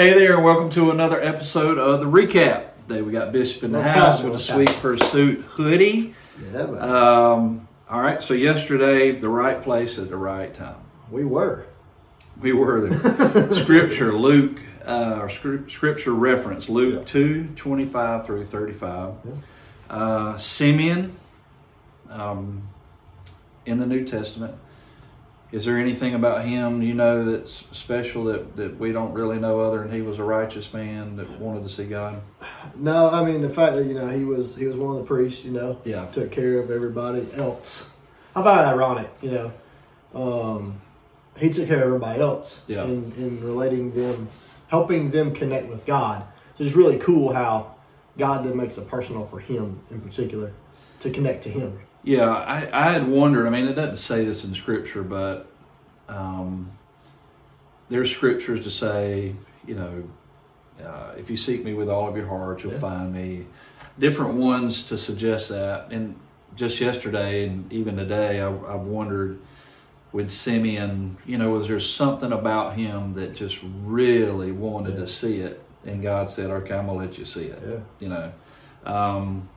Hey there, and welcome to another episode of the recap. Today we got Bishop in the What's house with a sweet pursuit hoodie. Yeah. Um, all right, so yesterday, the right place at the right time. we were. We were there. scripture, Luke, uh, or scrip- scripture reference, Luke Yeah. 2 25 through 35. Yeah. Uh, Simeon um, in the New Testament. Is there anything about him you know that's special that, that we don't really know other than he was a righteous man that wanted to see God? No, I mean the fact that you know he was he was one of the priests. You know, Yeah. took care of everybody else. How about ironic? You know, um, he took care of everybody else. Yeah. In, in relating them, helping them connect with God. So it's really cool how God then makes it personal for him in particular to connect to him. Yeah, I, I had wondered. I mean, it doesn't say this in Scripture, but um, there's scriptures to say, you know, uh, if you seek me with all of your heart, you'll Yeah. find me. Different ones to suggest that. And just yesterday and even today, I, I've wondered with Simeon, you know, was there something about him that just really wanted Yeah. to see it? And God said, okay, I'm going to let you see it. Yeah. You know, um,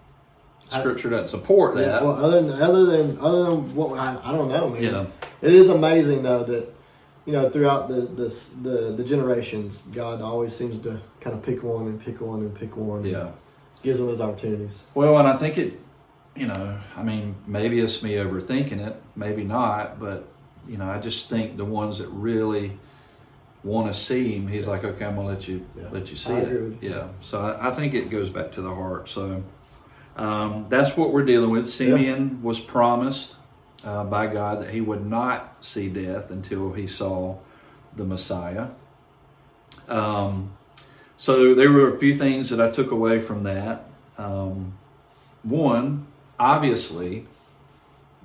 I- scripture doesn't support that. Yeah. Well, other than other than other than what I, I don't know, man. Yeah. It is amazing though that you know throughout the the the, the generations, God always seems to kind of pick one and pick one and pick one. Yeah. Gives them those opportunities. Well, and I think it, you know, I mean, maybe it's me overthinking it, maybe not, but, you know, I just think the ones that really want to see him, he's like, okay, I'm to let you, Yeah. let you see I it. you. Yeah. So I, I think it goes back to the heart. So um, that's what we're dealing with. Simeon was promised uh, by God that he would not see death until he saw the Messiah. Um, so there were a few things that I took away from that. Um, one, obviously,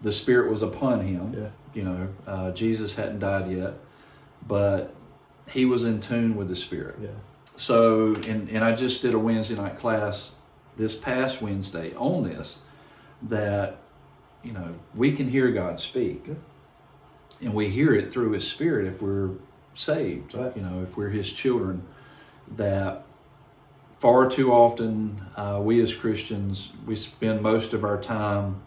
the Spirit was upon him. Yeah. You know, uh, Jesus hadn't died yet, but he was in tune with the Spirit. Yeah. So, and, and I just did a Wednesday night class this past Wednesday on this that, you know, we can hear God speak. Yeah. And we hear it through His Spirit if we're saved, Right. you know, if we're His children. That far too often uh, we as Christians, we spend most of our time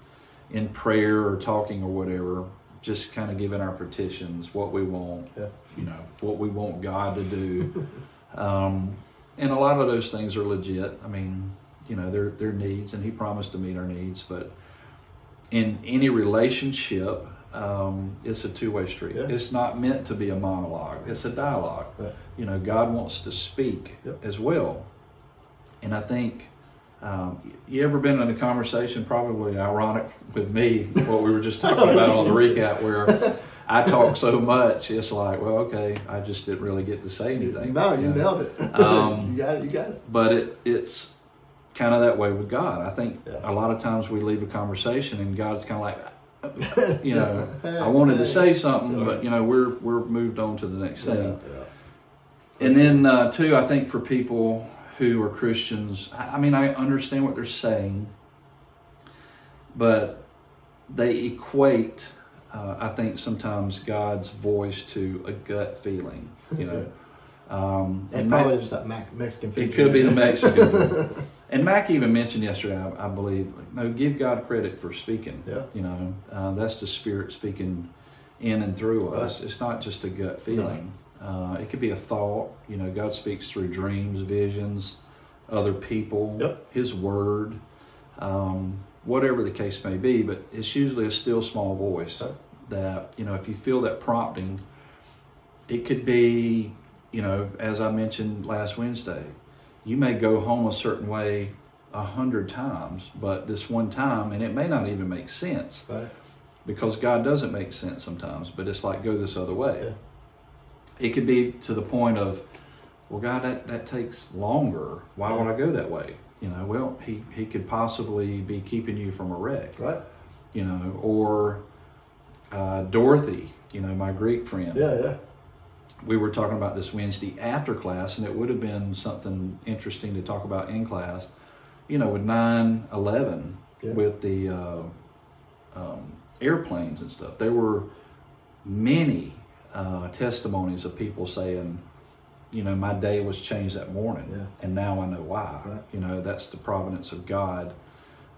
in prayer or talking or whatever, just kind of giving our petitions, what we want, Yeah. you know, what we want God to do. Um, and a lot of those things are legit. I mean, you know, they're, they're needs, and He promised to meet our needs. But in any relationship, um, it's a two way street. Yeah. It's not meant to be a monologue, it's a dialogue. Right. You know, God wants to speak Yep. as well. And I think, um, you ever been in a conversation, probably ironic with me, what we were just talking about on the recap, where I talk so much, it's like, well, okay, I just didn't really get to say anything. No, you know? nailed it. Um, you got it. You got it. But it, it's kind of that way with God. I think Yeah. a lot of times we leave a conversation and God's kind of like, you know, I wanted to say something, but you know, we're we're moved on to the next thing. And then uh, too, I think for people who are Christians, I I mean, I understand what they're saying, but they equate, uh, I think, sometimes God's voice to a gut feeling. You know, um, And probably just that Mexican. it could be the Mexican. And Mac even mentioned yesterday, I, I believe, no, give God credit for speaking. Yeah. You know, uh, that's the Spirit speaking in and through us. Right. It's not just a gut feeling. Uh, it could be a thought. You know, God speaks through dreams, visions, other people, Yep. His Word, um, whatever the case may be. But it's usually a still small voice Right. that, you know, if you feel that prompting, it could be, you know, as I mentioned last Wednesday, you may go home a certain way a hundred times, but this one time, and it may not even make sense Right. because God doesn't make sense sometimes, but it's like go this other way. Yeah. It could be to the point of, well, God, that, that takes longer. Why would I go that way? You know, well, he, he could possibly be keeping you from a wreck, Right. you know, or uh, Dorothy, you know, my Greek friend Yeah. Yeah. We were talking about this Wednesday after class, and it would have been something interesting to talk about in class. You know, with 9 11, Yeah. with the uh, um, airplanes and stuff, there were many uh, testimonies of people saying, you know, my day was changed that morning, Yeah. and now I know why. Right. You know, that's the providence of God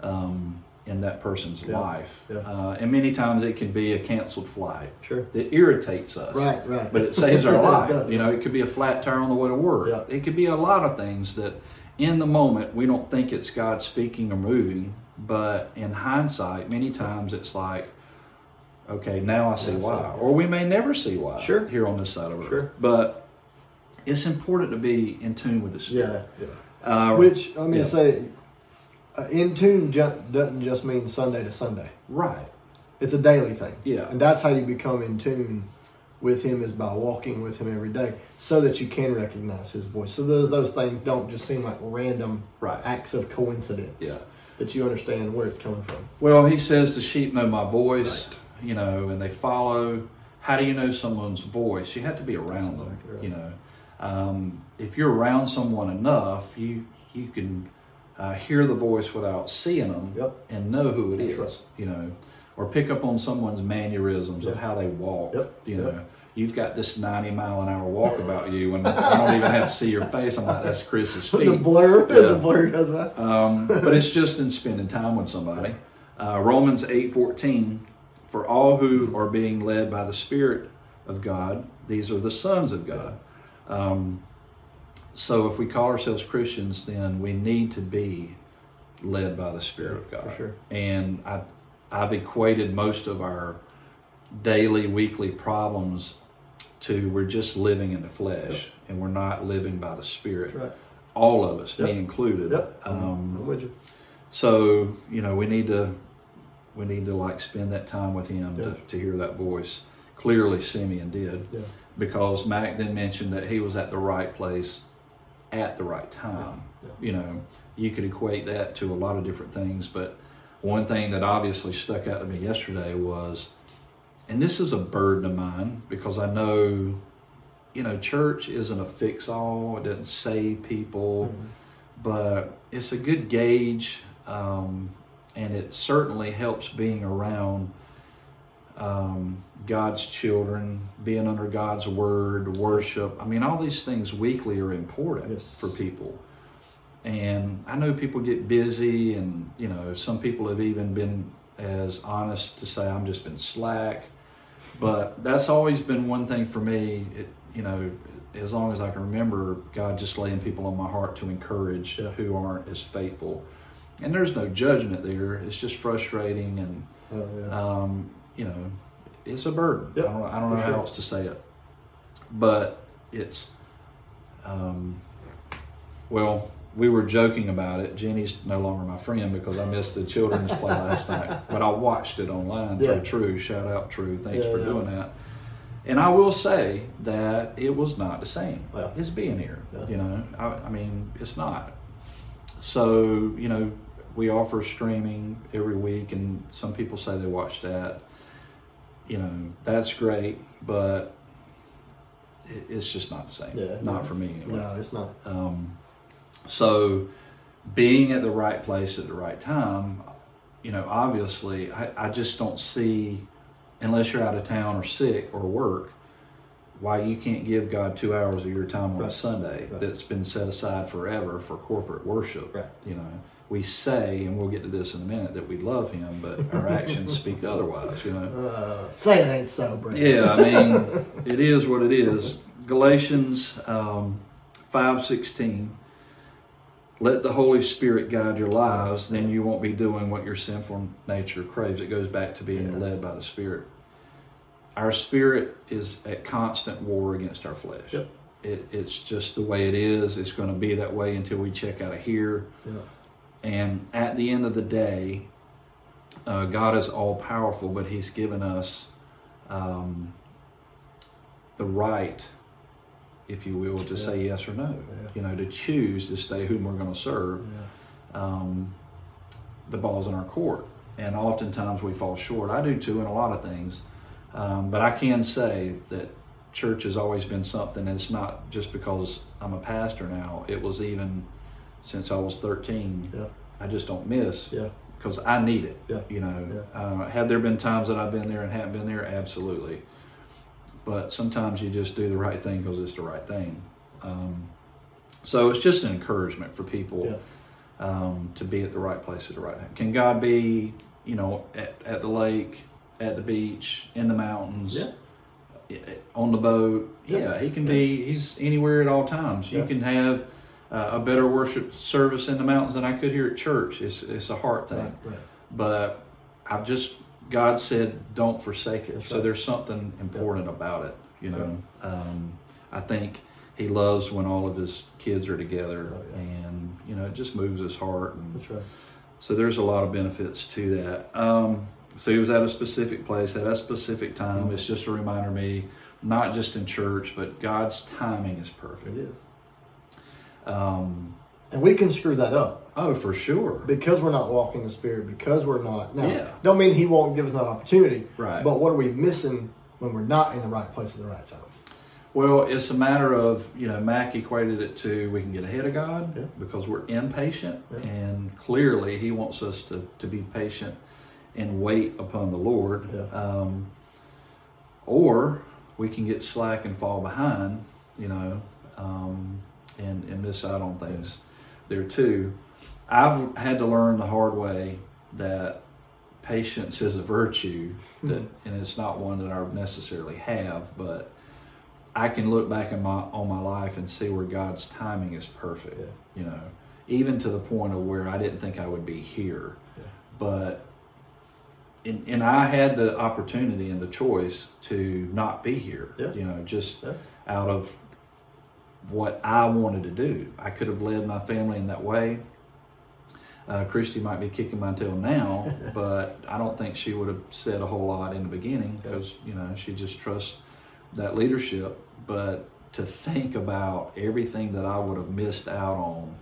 um, in that person's Yeah. life. Yeah. Uh, and many times it can be a canceled flight Sure. that irritates us. Right, right. But it saves our life. does. You know, it could be a flat tire on the way to work. Yeah. It could be a lot of things that in the moment we don't think it's God speaking or moving, but in hindsight, many times it's like, okay, now I see Yeah, I see. why. Or we may never see why Sure. here on this side of earth. Sure. But it's important to be in tune with the Spirit. Yeah, yeah. Uh, Which I'm gonna say, uh, in tune ju- doesn't just mean Sunday to Sunday. Right. It's a daily thing. Yeah. And that's how you become in tune with Him is by walking with Him every day, so that you can recognize His voice. So those those things don't just seem like random Right. acts of coincidence. Yeah. That you understand where it's coming from. Well, he says the sheep know my voice, you know, and they follow. How do you know someone's voice? You have to be around That's them, exactly right. you know. Um, if you're around someone enough, you you can uh, hear the voice without seeing them Yep. and know who it That's is, right. you know, or pick up on someone's mannerisms of how they walk. Yep. You Yep. know, you've got this 90 mile an hour walk about you, and I don't even have to see your face. I'm like, that's Chris's feet. the blur, Yeah. the blur does that. Um, but it's just in spending time with somebody. Uh, Romans eight fourteen, for all who are being led by the Spirit of God, these are the sons of God. Um, so if we call ourselves Christians, then we need to be led by the Spirit of God. for sure. And I, I've equated most of our daily, weekly problems to we're just living in the flesh and we're not living by the Spirit. Right. All of us, Yep. me included. Yep. Um, I'm with you. so you know, we need to we need to like spend that time with him Yeah. to, to hear that voice. Clearly, Simeon did Yeah. because Mac then mentioned that he was at the right place at the right time. Yeah. You know, you could equate that to a lot of different things, but one thing that obviously stuck out to me yesterday was, and this is a burden of mine because I know, you know, church isn't a fix all, it doesn't save people Mhm. but it's a good gauge, um, and it certainly helps being around um, God's children, being under God's word, worship. I mean, all these things weekly are important Yes. for people. And I know people get busy, and you know, some people have even been as honest to say, "I'm just been slack." But that's always been one thing for me. It, you know, as long as I can remember, God just laying people on my heart to encourage Yeah. who aren't as faithful. And there's no judgment there. It's just frustrating, and Oh, yeah. um, you know, it's a burden. Yep, I don't, I don't know sure. how else to say it, but it's. Um, well, we were joking about it. Jenny's no longer my friend because I missed the children's play last night, but I watched it online Yeah. through True. Shout out True. Thanks Yeah, for yeah. doing that. And I will say that it was not the same Yeah. as being here. You know, I, I mean, it's not. So, you know, we offer streaming every week, and some people say they watch that. You know, that's great, but it, it's just not the same. Yeah. Not for me anyway. no, it's not. Um, so, being at the right place at the right time, you know, obviously, I, I just don't see, unless you're out of town or sick or work, why you can't give God two hours of your time on a Sunday Right. that's been set aside forever for corporate worship. Right. You know, we say, and we'll get to this in a minute, that we love Him, but our actions speak otherwise. You know. Uh, say it ain't so, Brad. Yeah, I mean, it is what it is. Galatians um, five sixteen. Let the Holy Spirit guide your lives, then you won't be doing what your sinful nature craves. It goes back to being Yeah. led by the Spirit. Our spirit is at constant war against our flesh. Yep. It, it's just the way it is. It's going to be that way until we check out of here. Yeah. And at the end of the day, uh, God is all powerful, but He's given us um, the right, if you will, to Yeah. say yes or no. Yeah. You know, to choose this day whom we're going to serve. Yeah. Um, the ball's in our court, and oftentimes we fall short. I do too in a lot of things, um, but I can say that church has always been something. And it's not just because I'm a pastor now. It was even since I was 13. Yeah. I just don't miss Yeah. because I need it. Yeah. You know, Yeah. uh, have there been times that I've been there and haven't been there? Absolutely. But sometimes you just do the right thing because it's the right thing. Um, so it's just an encouragement for people Yeah. um, to be at the right place at the right time. Can God be, you know, at, at the lake, at the beach, in the mountains, Yeah. on the boat? Yeah. Yeah, He can be. He's anywhere at all times. You can have uh, a better worship service in the mountains than I could here at church. It's it's a heart thing. Right, right. But I've just God said, don't forsake it. That's so right. there's something important about it. You know, um, I think He loves when all of His kids are together, Oh, yeah. and you know, it just moves His heart. And so there's a lot of benefits to that. Um, so he was at a specific place at a specific time. It's just a reminder to me, not just in church, but God's timing is perfect. is. Um, And we can screw that up oh, for sure. because we're not walking the Spirit, because we're not. Now, Yeah. don't mean He won't give us another opportunity, Right. but what are we missing when we're not in the right place at the right time? Well, it's a matter of, you know, Mac equated it to we can get ahead of God Yeah. because we're impatient. Yeah. And clearly, He wants us to, to be patient and wait upon the Lord. Yeah. Um, or we can get slack and fall behind, you know, um, and, and miss out on things there too. I've had to learn the hard way that patience is a virtue, that, Mhm. and it's not one that I necessarily have, but I can look back in my on my life and see where God's timing is perfect. Yeah. You know, even to the point of where I didn't think I would be here, Yeah. but and, and I had the opportunity and the choice to not be here. Yeah. You know, just Yeah. out of what I wanted to do. I could have led my family in that way. Uh, Christy might be kicking my tail now, but I don't think she would have said a whole lot in the beginning because you know she just trusts that leadership. But to think about everything that I would have missed out on,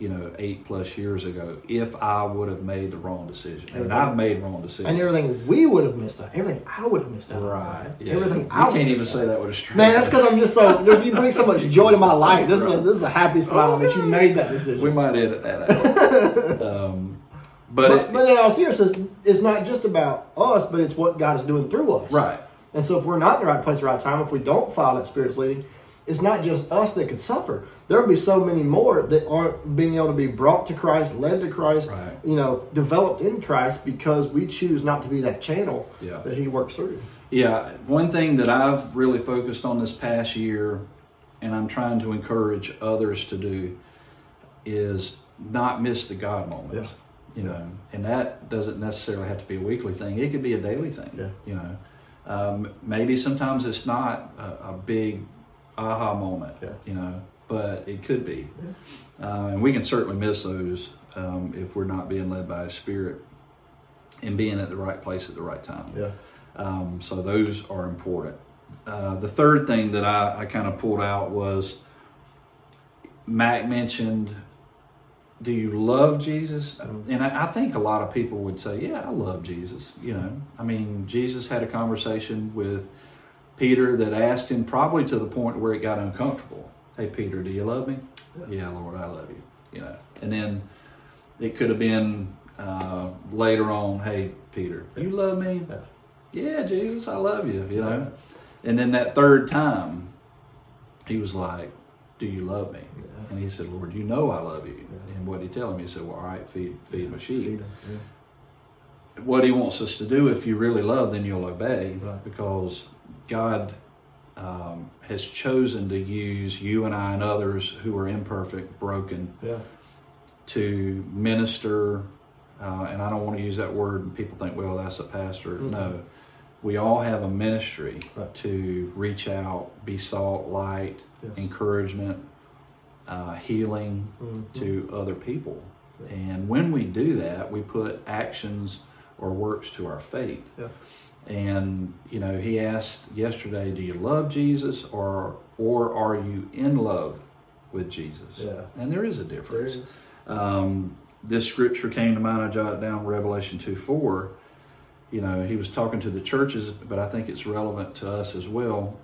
you know, eight plus years ago, if I would have made the wrong decision, and I've made wrong decisions. And everything we would have missed out, everything I would have missed out. Right. right? Yeah. Everything you I can't even say out. that with a straight Man, that's because. I'm just so you bring so much joy to my life. This is a, this is a happy smile that you made that decision. We might edit that out. um, but, but, it, but in all seriousness, it's not just about us, but it's what God is doing through us. right, And so if we're not in the right place at the right time, if we don't follow that Spirit's leading, it's not just us that could suffer. There'll be so many more that aren't being able to be brought to Christ, led to Christ, Right. you know, developed in Christ because we choose not to be that channel Yeah. that He works through. yeah. One thing that I've really focused on this past year, and I'm trying to encourage others to do, is not miss the God moments. You know, and that doesn't necessarily have to be a weekly thing. It could be a daily thing. Yeah. You know, um, maybe sometimes it's not a, a big aha moment. Yeah. You know, but it could be, uh, and we can certainly miss those um, if we're not being led by His Spirit and being at the right place at the right time. Yeah. Um, so those are important. Uh, the third thing that I, I kind of pulled out was Mac mentioned, "Do you love Jesus?" Mhm. And I, I think a lot of people would say, "Yeah, I love Jesus." You know, I mean, Jesus had a conversation with Peter that asked him probably to the point where it got uncomfortable. Hey, Peter, do you love me? Yeah. Yeah, Lord, I love you. You know, and then it could have been uh, later on, "Hey, Peter, you love me?" Yeah. yeah, Jesus, I love you, you know. And then that third time, he was like, Do you love me? Yeah. And he said, Lord, you know I love you. Yeah. And what did he tell him? He said, Well, all right, feed, feed my sheep. Feed yeah. What he wants us to do, if you really love, then you'll obey Right. because God um, has chosen to use you and I and others who are imperfect, broken, Yeah. to minister, uh, and I don't want to use that word, and people think, well, that's a pastor. Mhm. No, we all have a ministry Right. to reach out, be salt, light, Yes. encouragement, uh, healing Mhm. to other people. Yeah. And when we do that, we put actions or works to our faith. Yeah. And you know, he asked yesterday, "Do you love Jesus, or or are you in love with Jesus?" Yeah. And there is a difference. is. Um, this scripture came to mind. I jotted down Revelation 2 4. You know, he was talking to the churches, but I think it's relevant to us as well.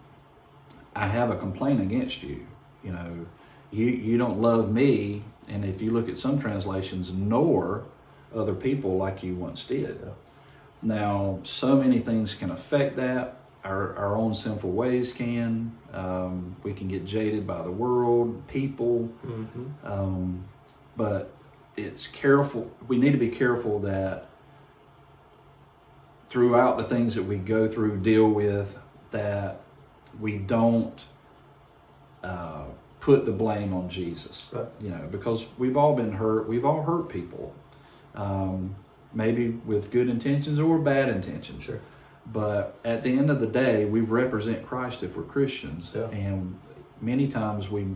I have a complaint against you. You know, you, you don't love me, and if you look at some translations, nor other people like you once did. Yeah. Now, so many things can affect that. our, our own sinful ways can. Um, we can get jaded by the world, people. Mm-hmm. Um, but it's careful. We need to be careful that throughout the things that we go through, deal with, that we don't uh, put the blame on Jesus. Right. You know, because we've all been hurt. We've all hurt people, um, maybe with good intentions or bad intentions. Sure. But at the end of the day, we represent Christ if we're Christians, Yeah. and many times we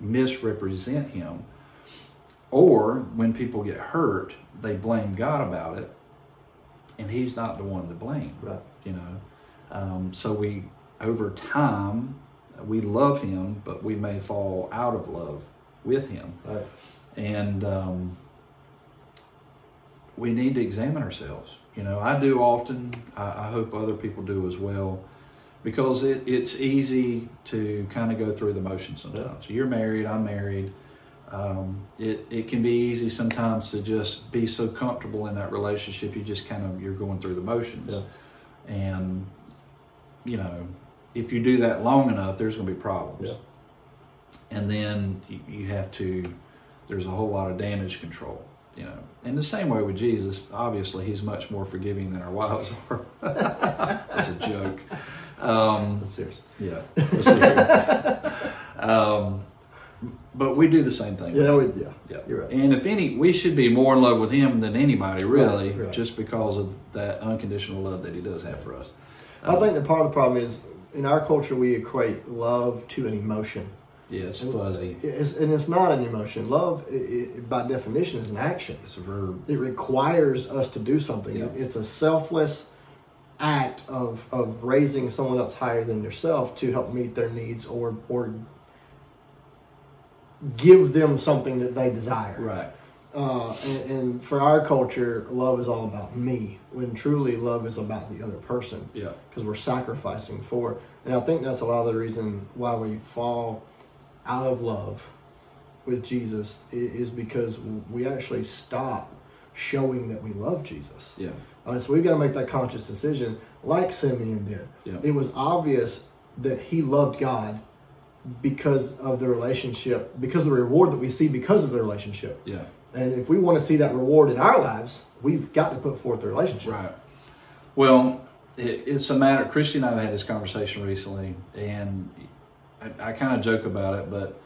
misrepresent Him. Or when people get hurt, they blame God about it, and He's not the one to blame. Right. You know, um, so we over time we love Him, but we may fall out of love with Him, Right. and um, we need to examine ourselves. You know, I do often. I, I hope other people do as well, because it, it's easy to kind of go through the motions sometimes. You're married. I'm married. Um, it it can be easy sometimes to just be so comfortable in that relationship. You just kind of you're going through the motions, Yeah. and you know, if you do that long enough, there's going to be problems. Yeah. And then you, you have to. There's a whole lot of damage control you know, in the same way with Jesus, obviously he's much more forgiving than our wives are. That's a joke. Um, That's serious. yeah. Here. um, but we do the same thing. Yeah, we, yeah. Yeah. You're right. And if any, we should be more in love with him than anybody, really, Right, right. just because of that unconditional love that he does have for us. I think that part of the problem is in our culture we equate love to an emotion. Yeah, it's fuzzy. It's, and it's not an emotion. Love, i i by definition, is an action. It's a verb. It requires us to do something. Yeah. It- It's a selfless act of, of raising someone else higher than yourself to help meet their needs or or give them something that they desire. Right. Uh, and, and for our culture, love is all about me, when truly love is about the other person Yeah. because we're sacrificing for. it. And I think that's a lot of the reason why we fall out of love with Jesus is because we actually stop showing that we love Jesus. Yeah. Uh, so we've got to make that conscious decision, like Simeon did. Yeah. It was obvious that he loved God because of the relationship, because of the reward that we see because of the relationship. Yeah. And if we want to see that reward in our lives, we've got to put forth the relationship. Right. Well, it, it's a matter. Christy and I have had this conversation recently, and I, I kind of joke about it, but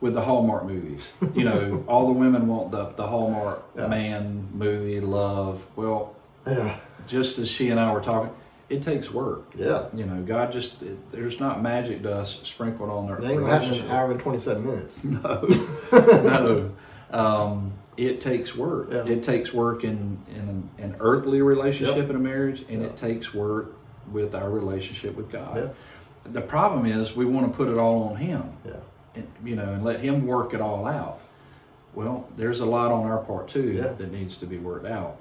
with the Hallmark movies, you know, all the women want the the Hallmark Yeah. man movie love. Well, Yeah. just as she and I were talking, it takes work. Yeah. You know, God just it, there's not magic dust sprinkled on their It ain't gonna happen in an hour and 27 minutes. No, no. Um, it takes work. Yeah. It takes work in, in an, earthly relationship Yep. in a marriage, and Yeah. it takes work with our relationship with God. Yeah. The problem is we want to put it all on Him, Yeah. and, you know, and let Him work it all out. Well, there's a lot on our part too Yeah. that needs to be worked out,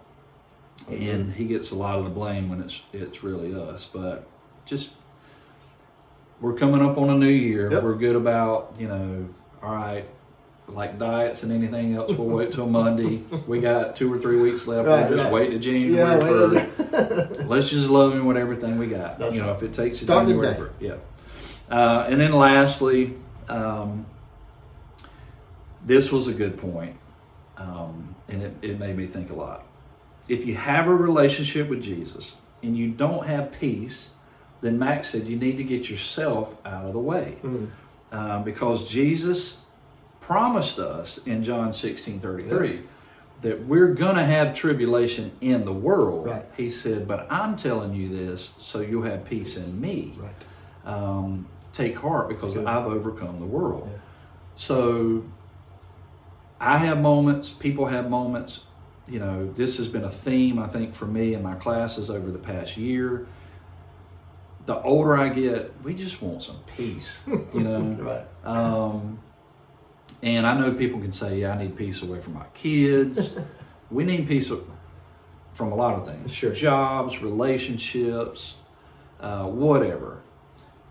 and He gets a lot of the blame when it's it's really us. But just we're coming up on a new year. Yep. We're good about you know, all right, like diets and anything else. We'll wait till Monday. We got two or three weeks left. Right, we'll just right. wait to January Yeah. wait, Let's just love him with everything we got. That's you know, if it takes Start January first. Yeah. Uh, and then lastly, um, this was a good point, um, and it, it made me think a lot. If you have a relationship with Jesus and you don't have peace, then Mac said you need to get yourself out of the way. Mm. Uh, because Jesus promised us in John 16 33 that we're going to have tribulation in the world. Right. He said, But I'm telling you this so you'll have peace in me. Right. Um, take heart because I've overcome the world. Yeah. So I have moments, people have moments. You know, this has been a theme, I think, for me in my classes over the past year. The older I get, we just want some peace, you know. Right. Um, and I know people can say, "Yeah, I need peace away from my kids." we need peace from a lot of things, Sure. jobs, relationships, uh, whatever.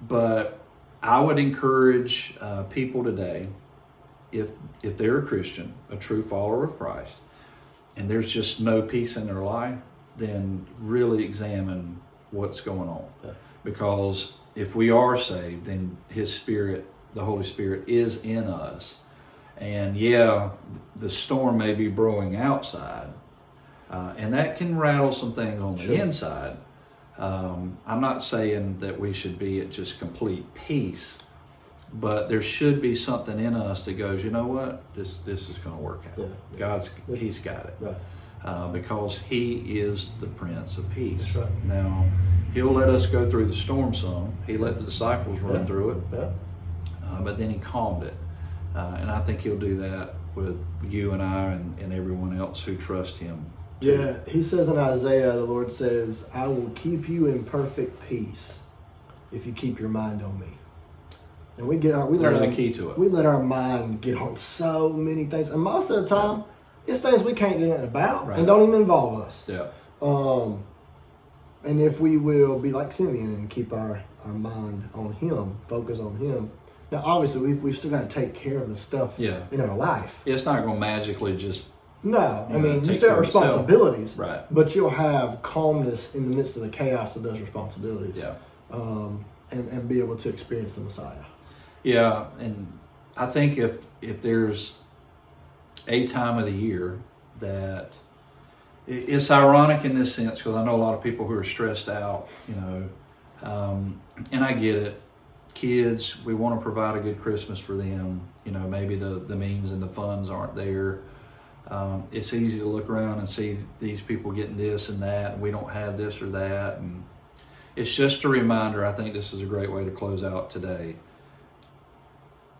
But I would encourage uh, people today, if if they're a Christian, a true follower of Christ, and there's just no peace in their life, then really examine what's going on. Yeah. because if we are saved, then His Spirit, the Holy Spirit, is in us. And yeah, the storm may be brewing outside, uh, and that can rattle some things on Sure. the inside. Um, I'm not saying that we should be at just complete peace, but there should be something in us that goes, you know what, this this is going to work out. Yeah. God's He's got it Right. uh, because He is the Prince of Peace. Right. Now, He'll let us go through the storm some. He let the disciples run Yeah. through it, Yeah. uh, but then He calmed it. Uh, and I think He'll do that with you and I and, and everyone else who trust Him. Yeah, he says in Isaiah, the Lord says, I will keep you in perfect peace if you keep your mind on me. And we get our we let There's our, a key to it. we let our mind get on so many things. And most of the time it's things we can't do nothing about Right. and don't even involve us. Yeah. Um and if we will be like Simeon and keep our, our mind on him, focus on him. Now obviously we've we've still got to take care of the stuff Yeah. in our life. It's not going to magically just No, I mean you still have of yourself. responsibilities. right. But you'll have calmness in the midst of the chaos of those responsibilities. Yeah. Um, and, and be able to experience the Messiah. Yeah, and I think if if there's a time of the year that it's ironic in this sense because I know a lot of people who are stressed out, you know, um, and I get it. Kids, we want to provide a good Christmas for them. You know, maybe the the means and the funds aren't there. Um, it's easy to look around and see these people getting this and that, and we don't have this or that, and it's just a reminder. I think this is a great way to close out today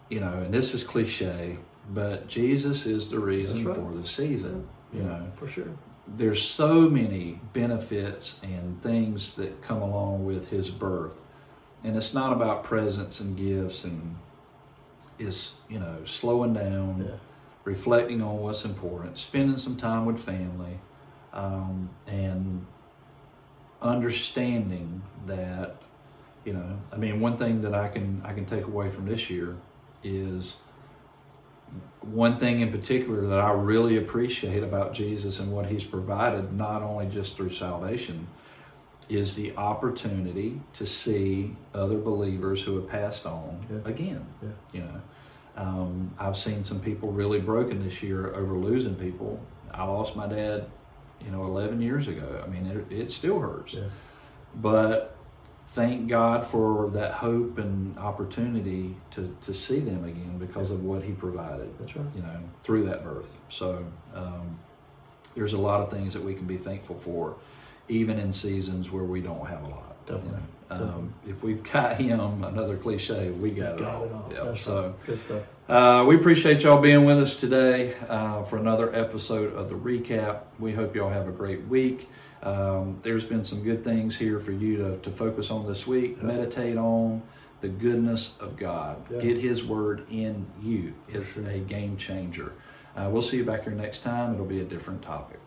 you know, and this is cliche, but Jesus is the reason right. for the season. You know, for sure. there's so many benefits and things that come along with his birth. And it's not about presents and gifts and it's, you know, slowing down, Yeah. reflecting on what's important, spending some time with family, um, and understanding that, you know, I mean, one thing that I can I can take away from this year is one thing in particular that I really appreciate about Jesus and what he's provided, not only just through salvation, is the opportunity to see other believers who have passed on Yeah. again. Yeah. You know, um, I've seen some people really broken this year over losing people. I lost my dad, you know, 11 years ago. I mean, it, it still hurts. Yeah. But thank God for that hope and opportunity to, to see them again because of what He provided, That's right. you know, through that birth. So um, there's a lot of things that we can be thankful for, even in seasons where we don't have a lot. Definitely. You know? Um, if we've got Him, another cliche, we got, it Got all. it all. That's so. Good. Uh, we appreciate y'all being with us today uh, for another episode of the recap. We hope y'all have a great week. Um, there's been some good things here for you to, to focus on this week. Yeah. Meditate on the goodness of God. Yeah. Get His word in you. It's sure. a game changer. Uh, we'll see you back here next time. It'll be a different topic.